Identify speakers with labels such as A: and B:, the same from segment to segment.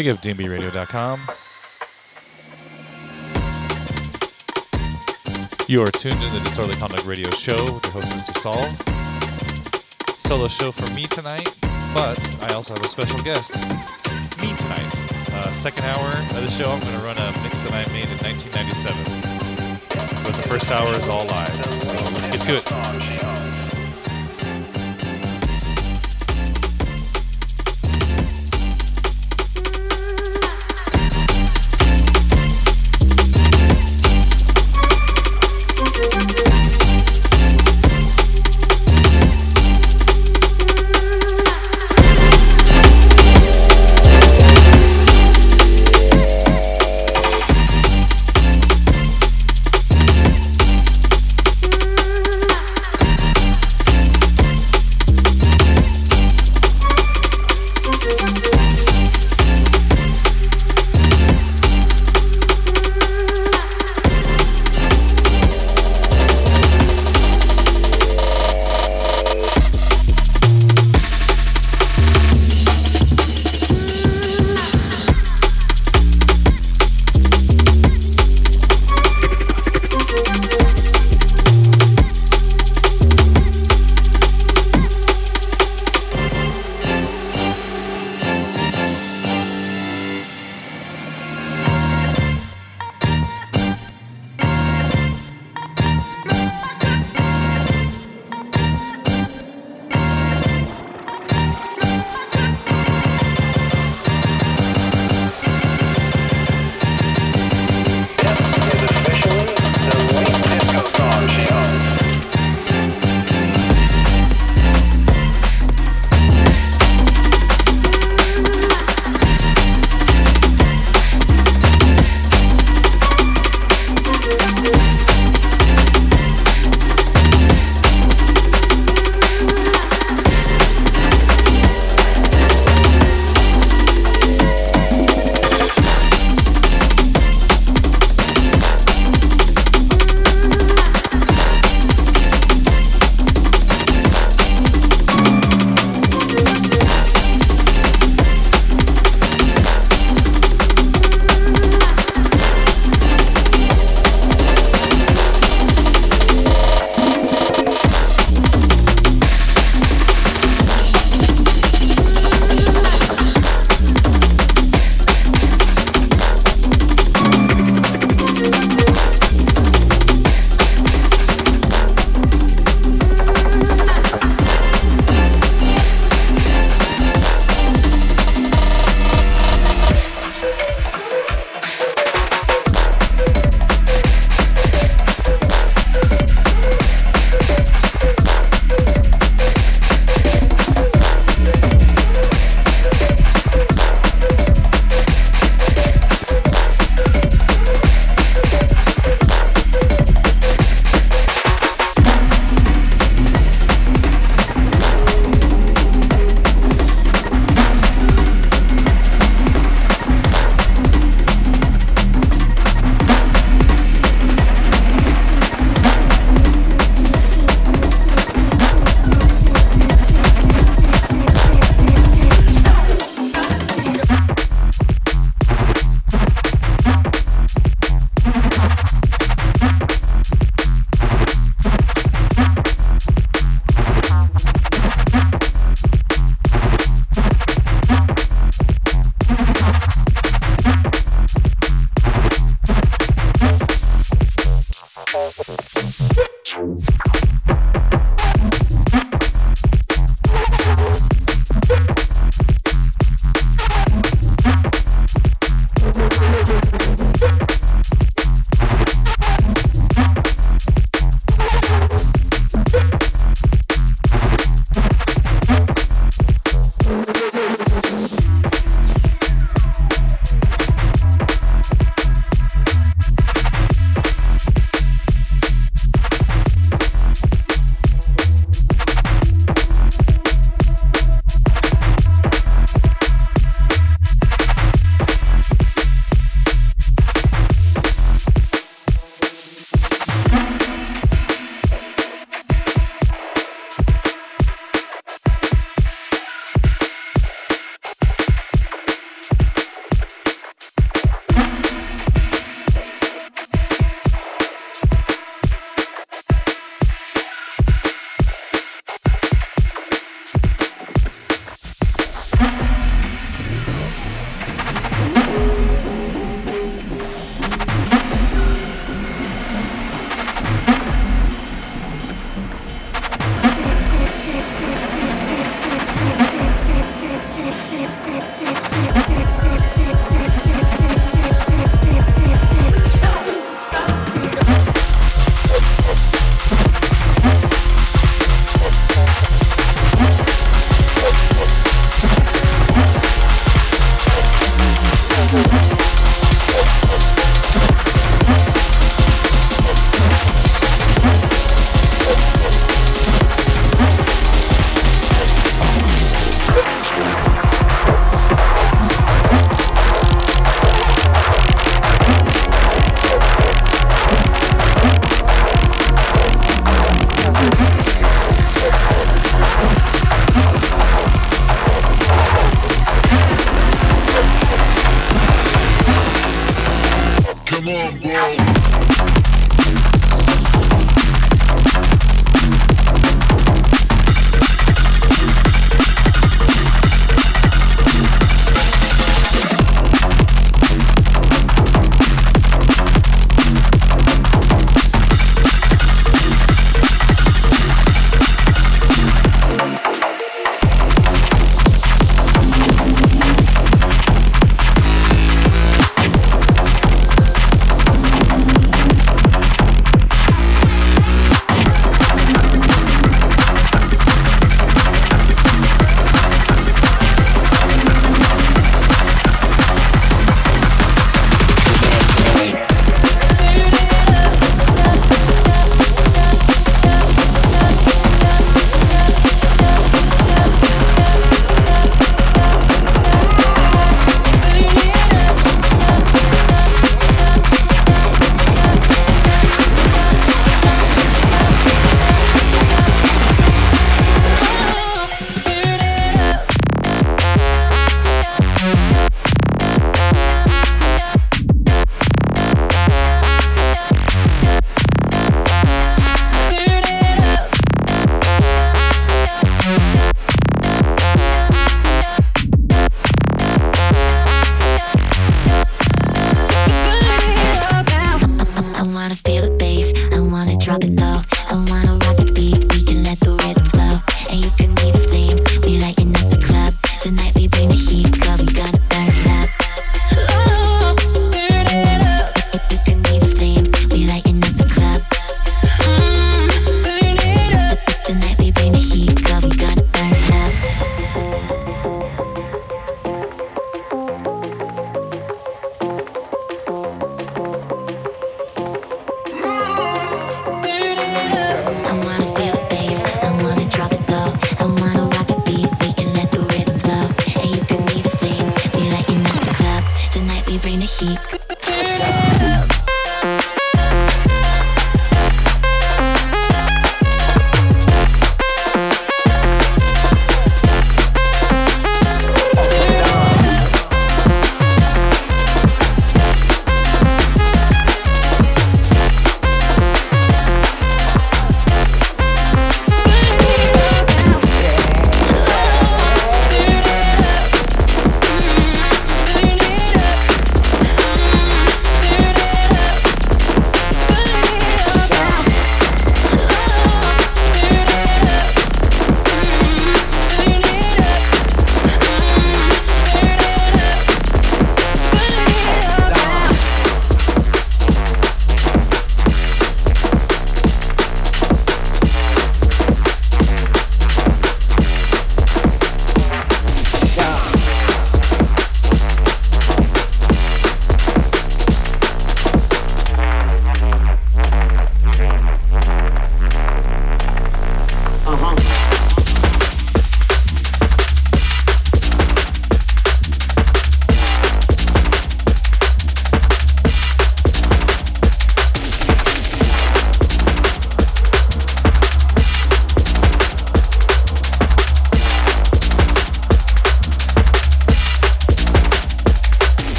A: BigUpDNBRadio.com. You are tuned in the Disorderly Conduct Radio Show with your host, Mr. Solve. Solo show for me tonight, but I also have a special guest. Me tonight. Uh, second hour of the show, I'm going to run a mix that I made in 1997. But the first hour is all live, so let's get to it.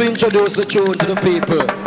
B: Introduce the tune to the people.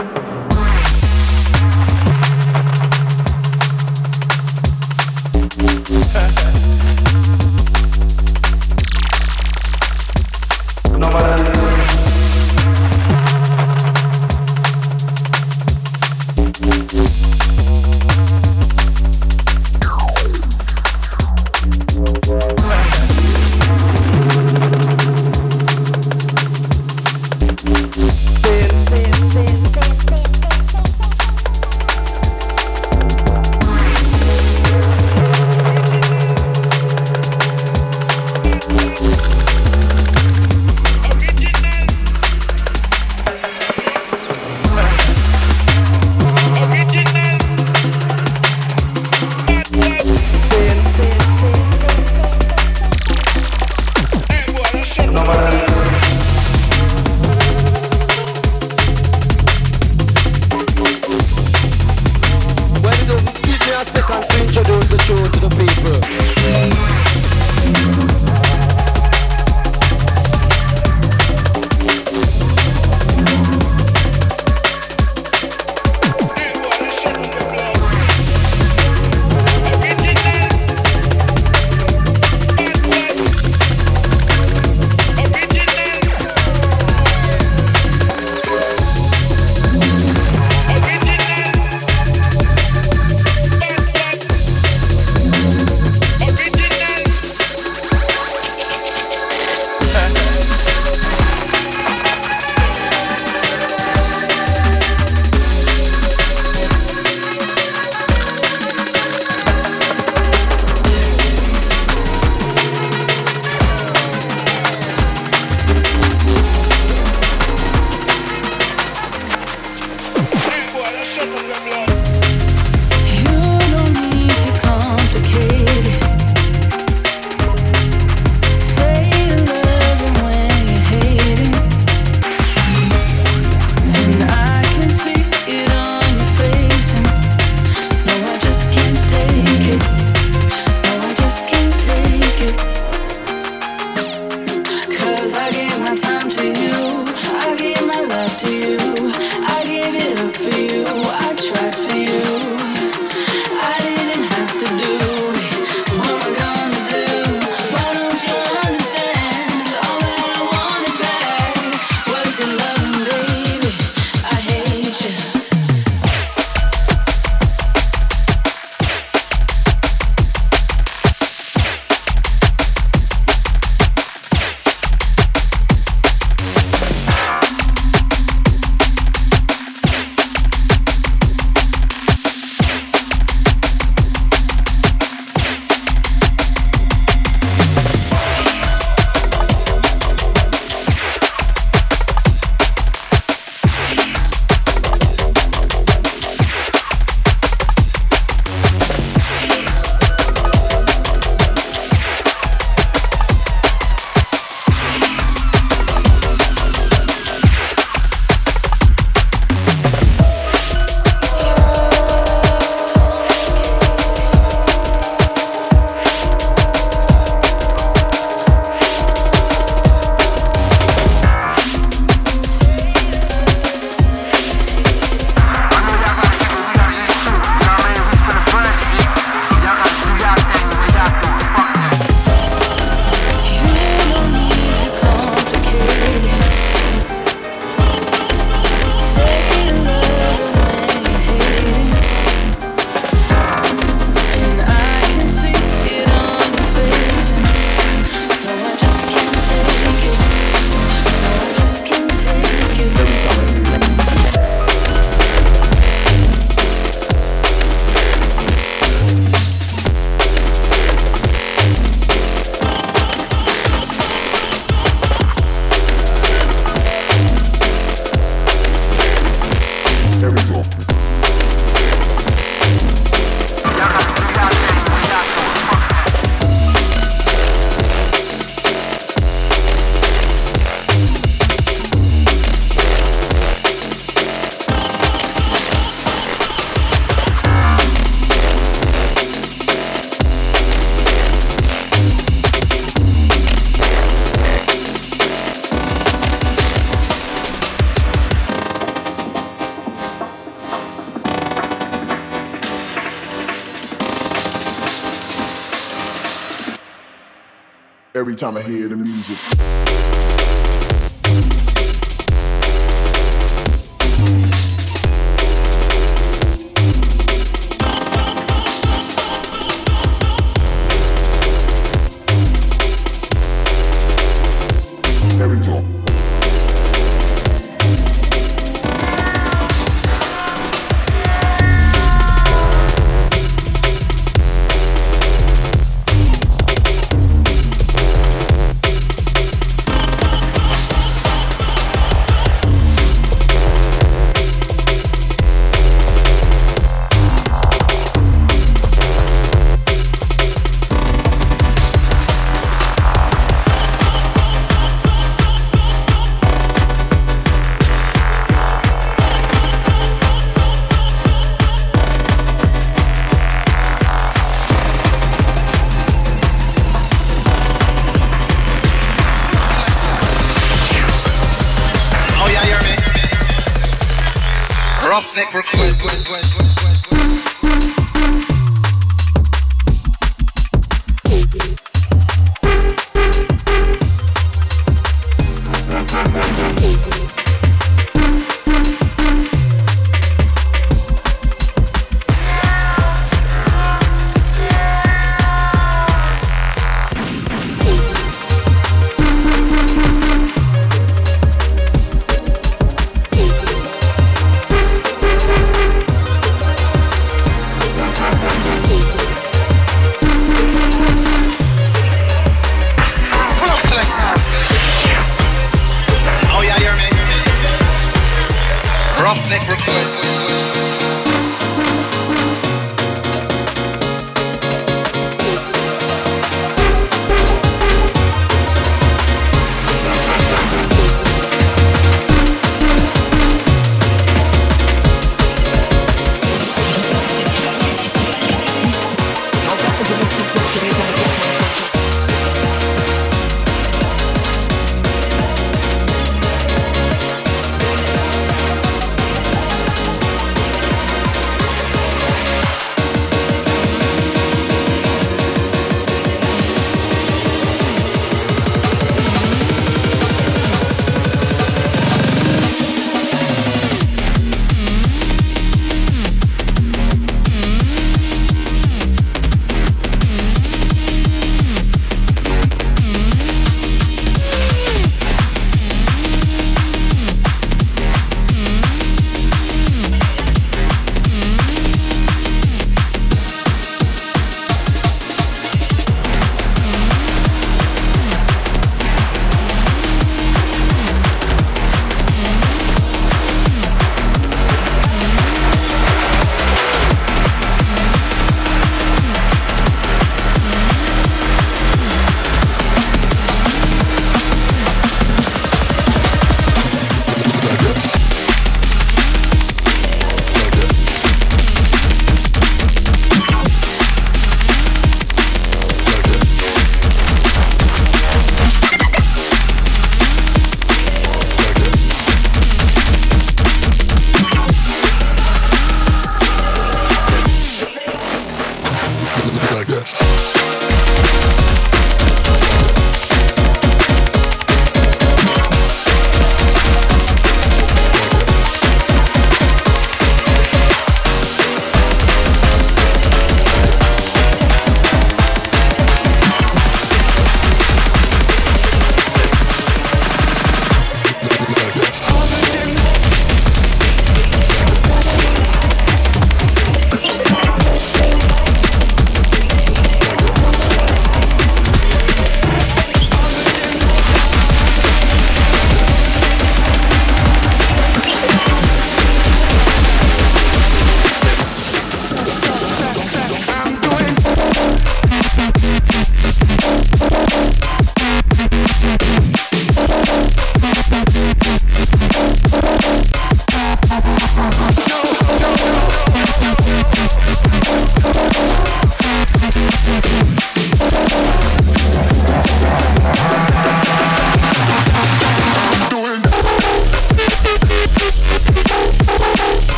C: Every time I hear the music.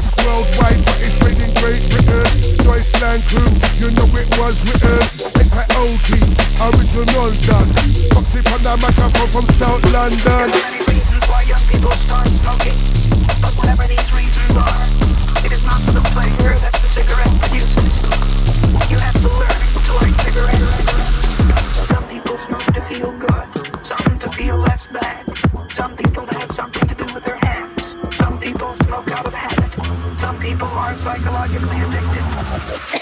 D: Vibes worldwide, but it's made in Great Britain. Deutschland crew, you know it was written. It's like OG, original done. Foxy on the microphone from South London.
E: Reasons why young people start smoking, but whatever these reasons are, it is not for the flavor that the cigarette produces. You have to learn to like cigarettes. psychologically addicted.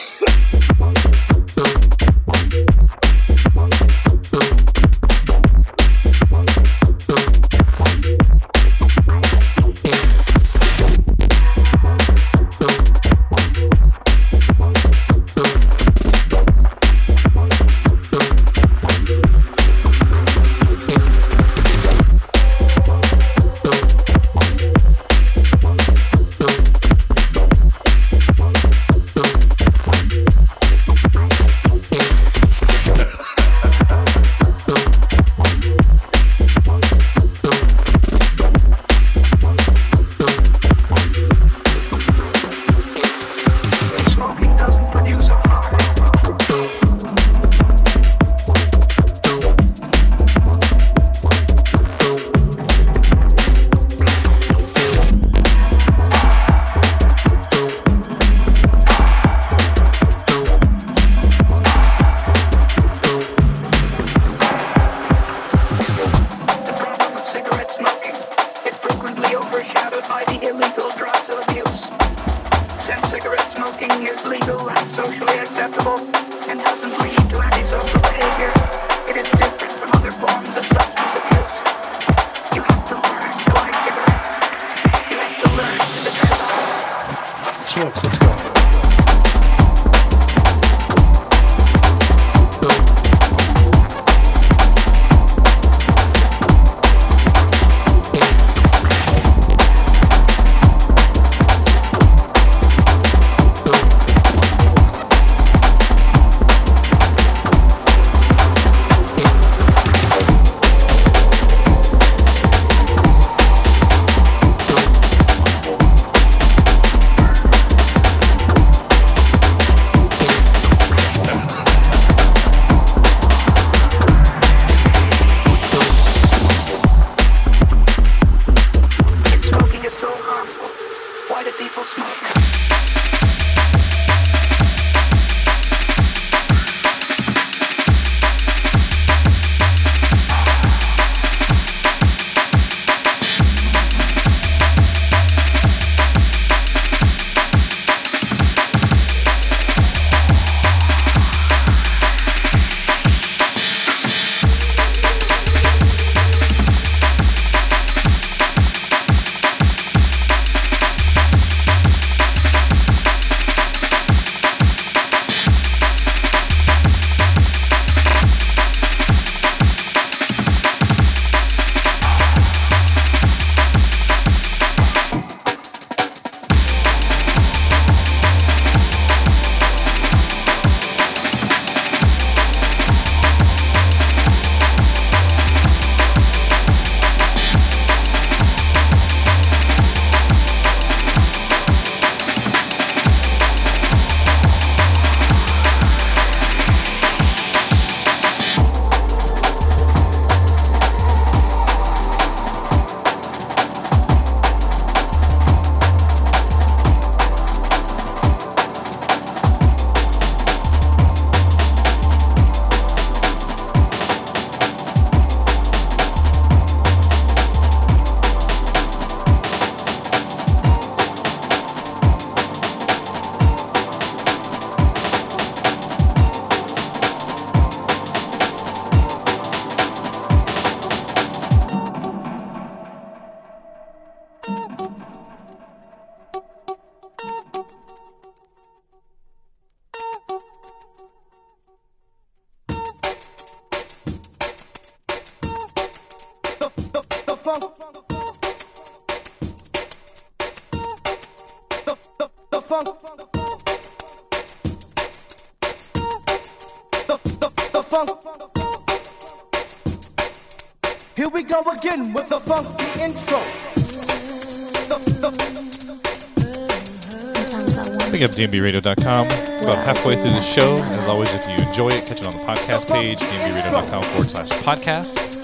F: dnbradio.com. About halfway through the show. As always, if you enjoy it, catch it on the podcast page, dnbradio.com forward slash podcast.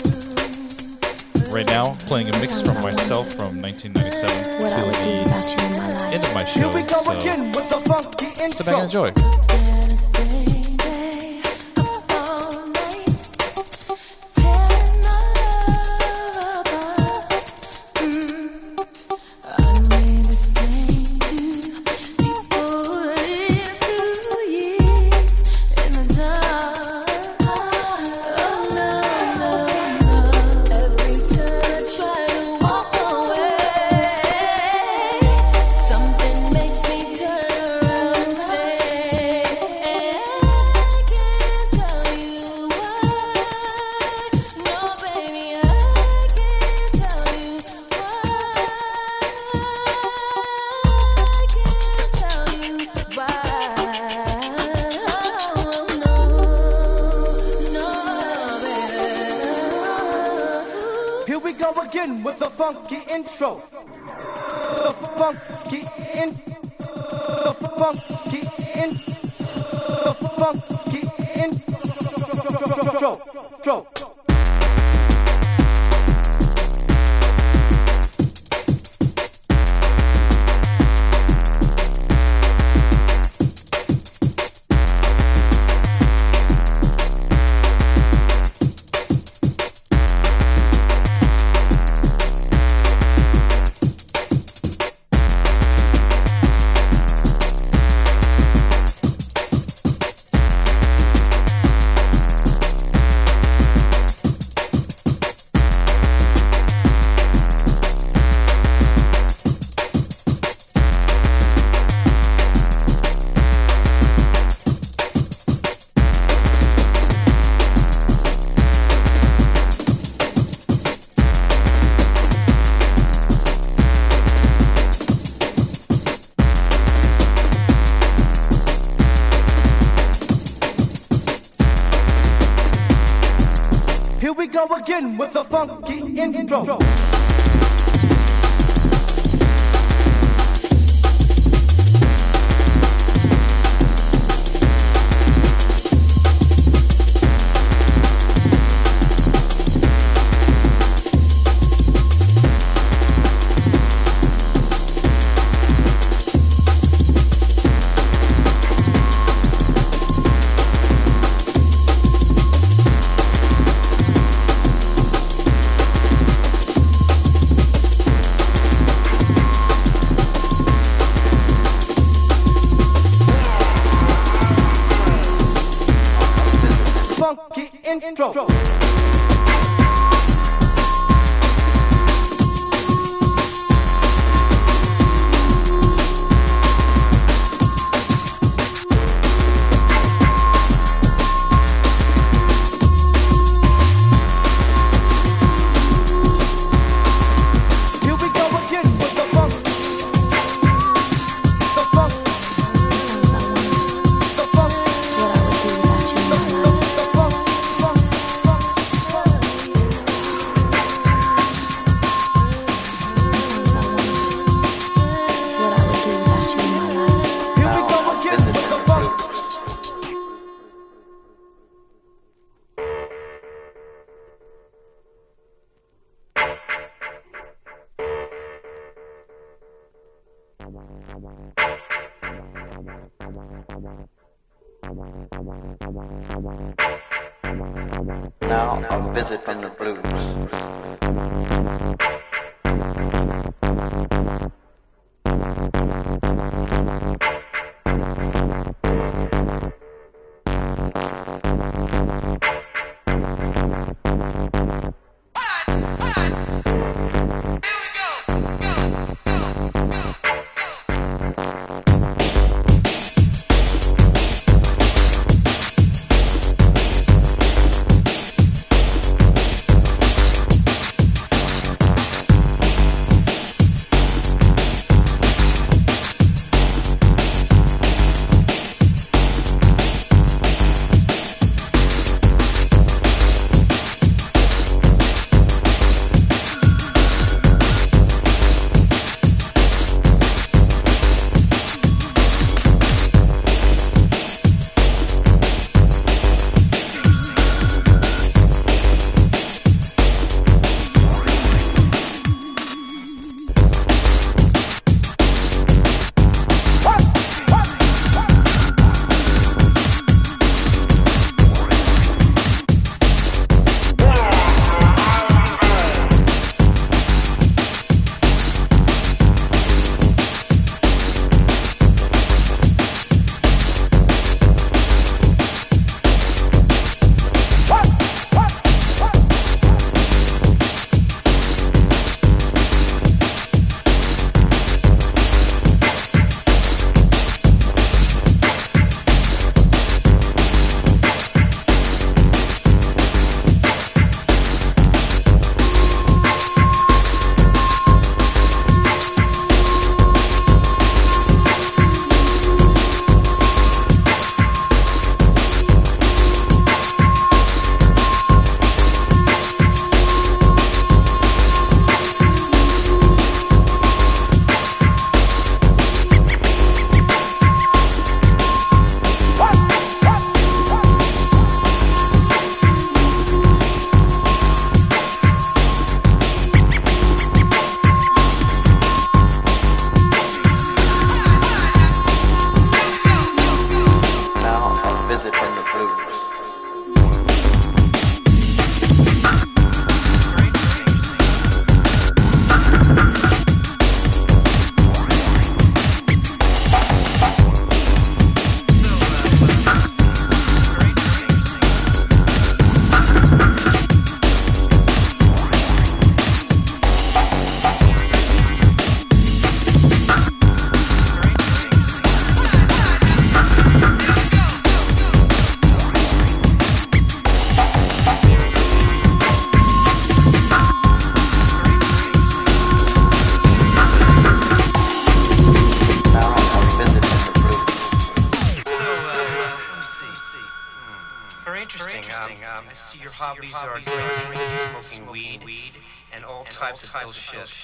F: Right now, playing a mix from myself from 1997
A: to
F: the end of my show. So sit back and enjoy.
G: funk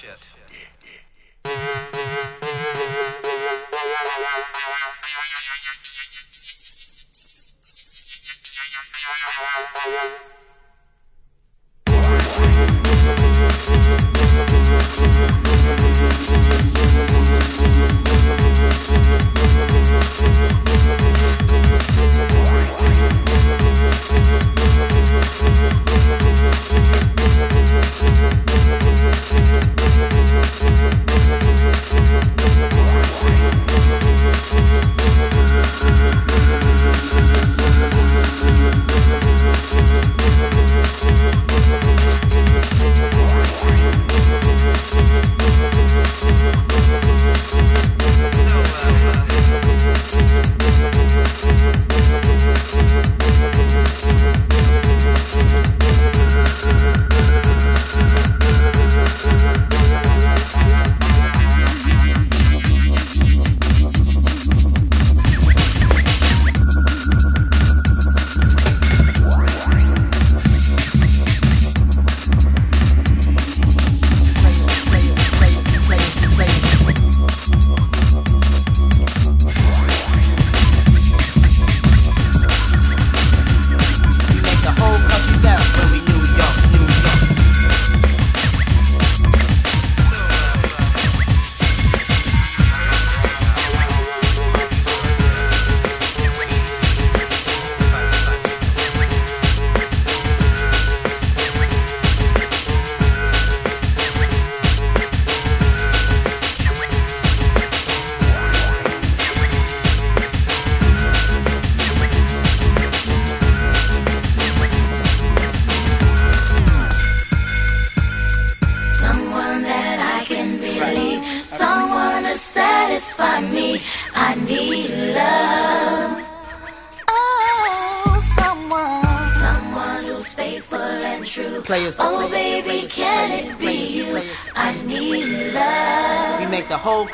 H: shit.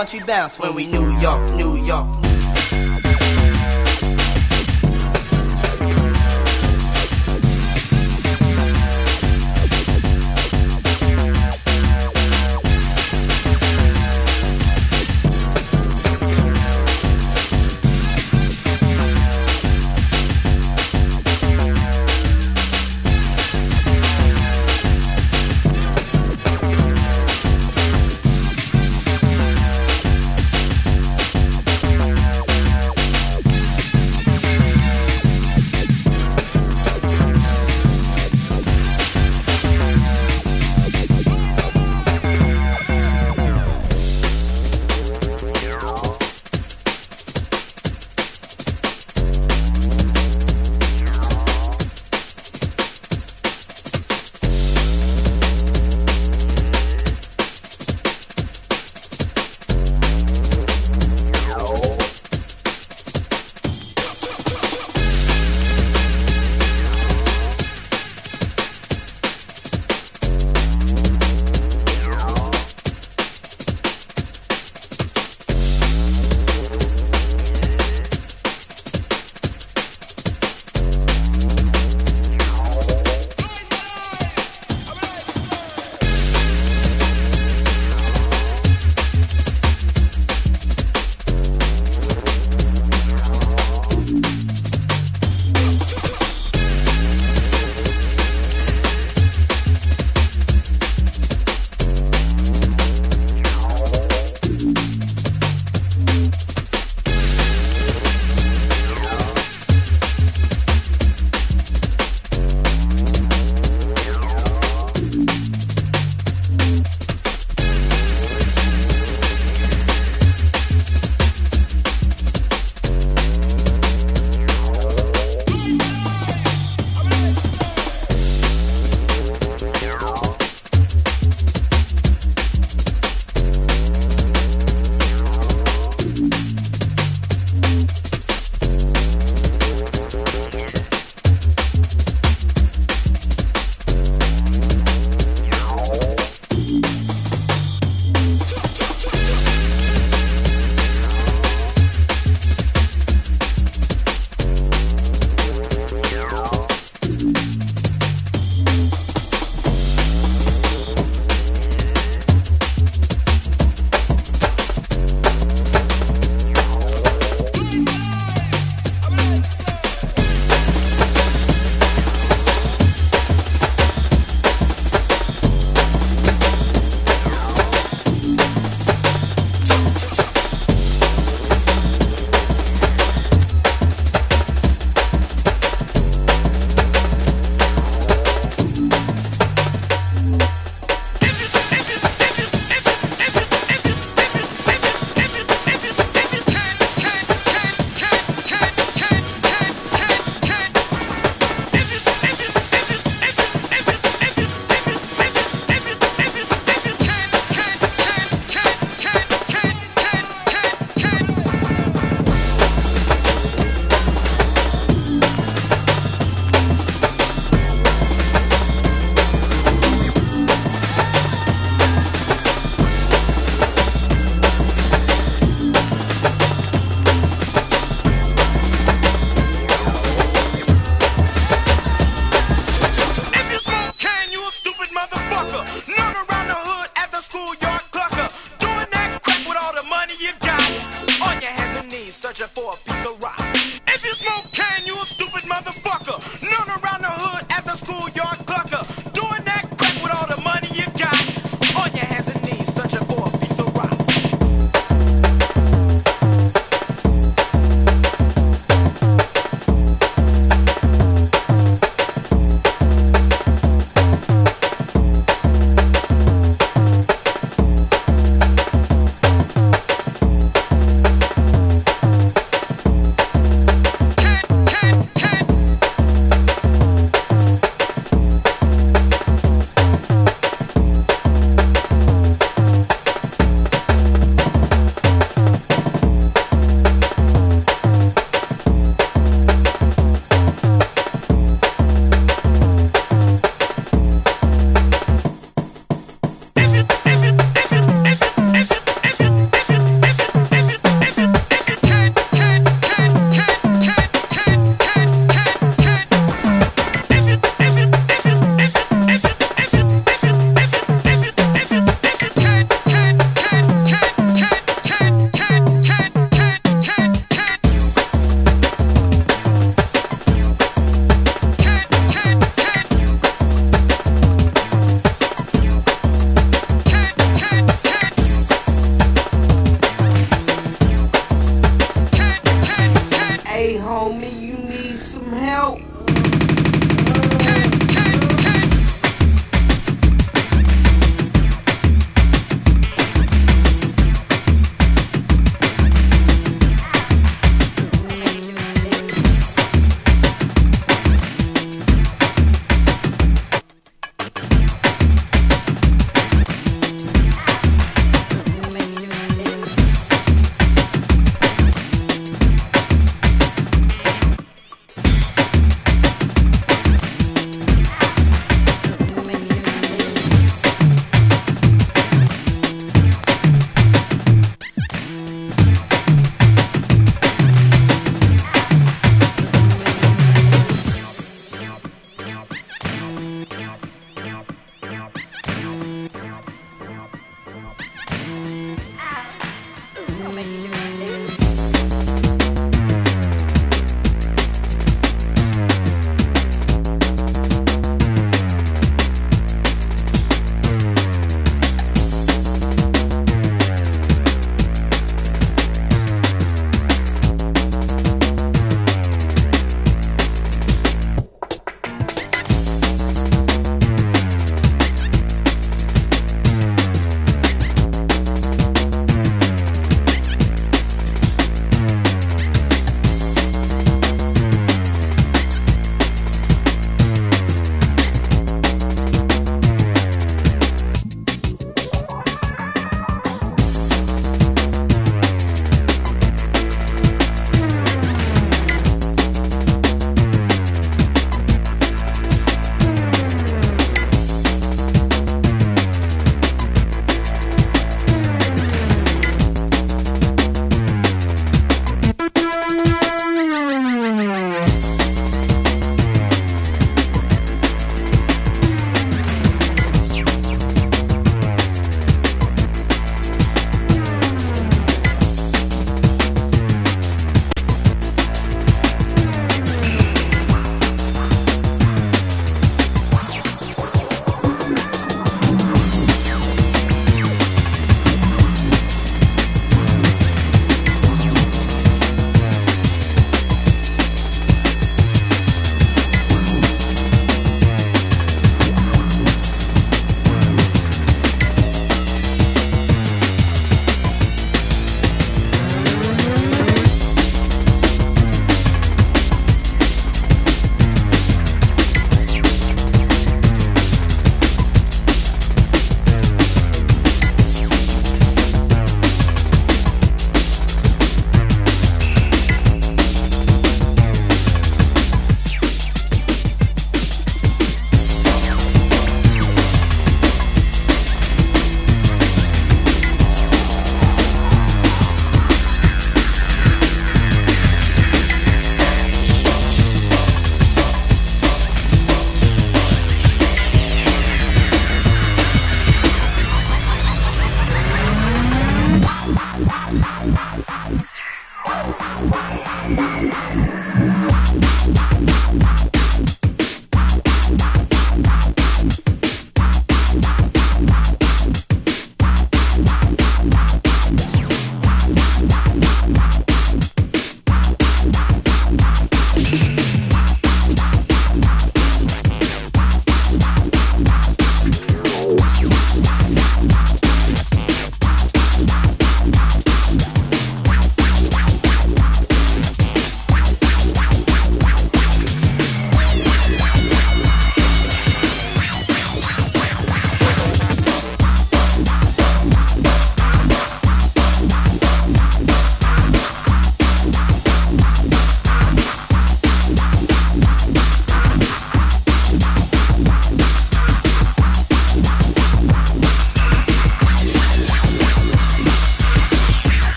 I: Country bounce when we New York, New York.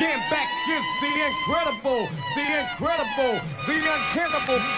J: Again, back is the incredible, the incredible, the uncannibal.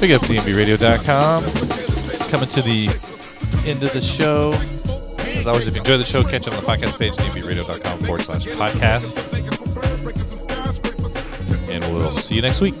F: Big up DNBRadio.com. Coming to the end of the show. As always, if you enjoy the show, catch it on the podcast page, DNBRadio.com forward slash podcast. And we'll see you next week.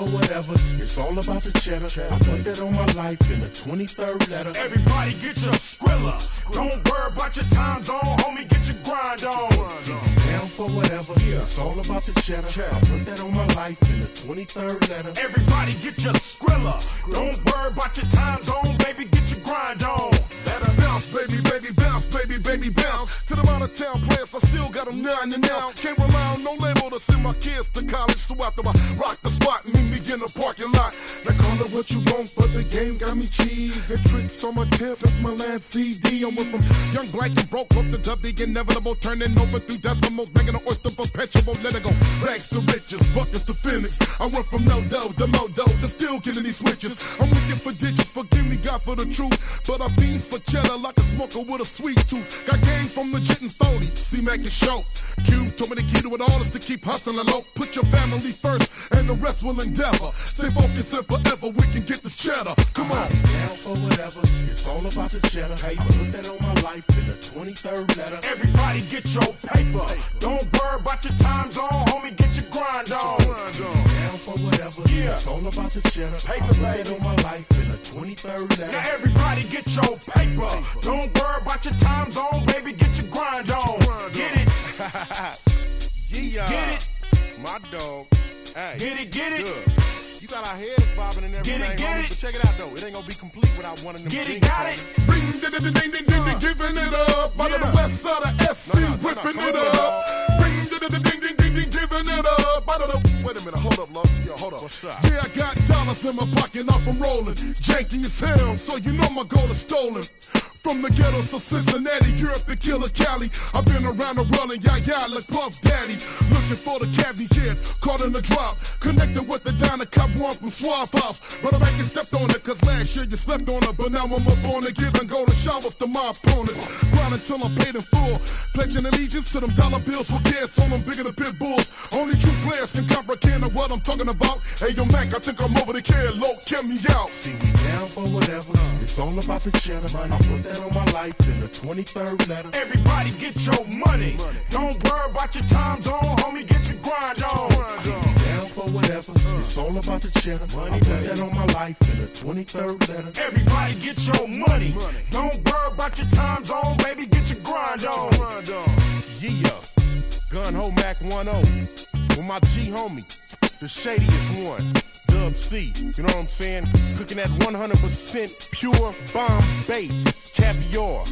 D: Whatever. It's all about the cheddar. I put that on my life in the 23rd letter.
J: Everybody get your skrilla. Don't worry about your time zone, homie. Get your grind on.
D: For whatever. Yeah. It's all about the cheddar. I put that on my life in the 23rd letter.
J: Everybody get your skrilla. Don't worry about your time zone, baby. Get your grind on.
D: Let bounce, baby, baby, bounce, baby, baby, bounce. To the out of town players, I still got them nine and now. Can't rely on no label to send my kids to college. So after I rock the spot, meet me in the parking lot. Now call it what you want, but the game got me cheese and tricks on my tip. Since my last CD, I went from young black and broke up to dub the inevitable, turning over through decimals, making an oyster perpetual. Let it go, rags to riches, buckets to finish. I went from no dough to modo to still getting these switches. I'm looking for ditches, forgive me God for the truth, but I fiend for cheddar like a smoker with a sweet tooth. Got game from legit and phony, see Mack and show. Cube told me the key to it all is to keep hustling low. Put your family first, and the rest will endeavor. Stay focused and forever we can get this cheddar. Come on. Down for whatever, it's all about the cheddar. Hey, put that on my life in the 23rd letter.
J: Everybody get your paper. Don't worry about your time zone, homie. Get your grind on.
D: Down for whatever,
J: Yeah.
D: it's all about the cheddar.
J: Paper,
D: I put that on my life in the 23rd letter.
J: Now everybody get your paper. Don't worry about your time zone, baby. Get your grind on. Get it.
D: yeah.
J: Get it.
D: My dog. Hey.
J: Get it, get it.
D: Good. You got our heads bobbing and everything.
J: Get it, get it.
D: But check it out though. It ain't gonna be complete without one of them
J: Get it, got it.
D: Ring, ding, ding, ding, ding, ding, ding, giving it up. Out of the west side of SC, whipping it up. Ring, ding, ding, ding, ding, ding, ding, giving it up. Out of the. Wait a minute, hold up, love. Yo, hold up.
J: What's up?
D: Yeah, I got dollars in my pocket, off I'm rolling. Janky as hell, so you know my gold is stolen. From the ghettos to Cincinnati, Europe to Killer Cali. I've been around the world and yeah, yeah, like Puff Daddy. Looking for the caviar, caught in the drop. Connected with the Diner Cup one from Suave House. But I ain't stepped on it, cause last year you slept on it. But now I'm up on it, giving golden showers to my opponents. Grind until I'm paid in full. Pledging allegiance to them dollar bills with gas on them bigger than pit bulls. Only true players can comprehend what I'm talking about. Hey, yo, Mack, I think I'm over the kid. Low, get me out. See, we down for whatever. It's all about the cheddar. I put that on my life in the 23rd letter.
J: Everybody get your money. Don't worry about your time zone, homie. Get your grind on.
D: Down for whatever. It's all about the cheddar. I put that on my life in the 23rd letter.
J: Everybody get your money. Don't worry about your time zone, baby. Get your grind on.
D: Yeah. Gun Ho Mack 10. With my G homie. The shadiest one. Dub C. You know what I'm saying? Cooking that 100% pure bomb Bombay caviar.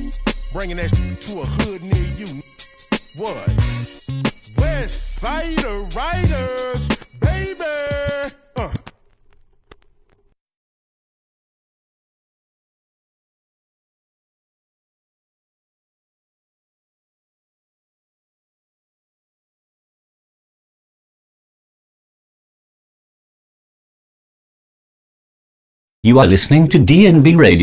D: Bringing that to a hood near you. What? West Sider Riders, baby. Uh.
K: You are listening to DNB Radio.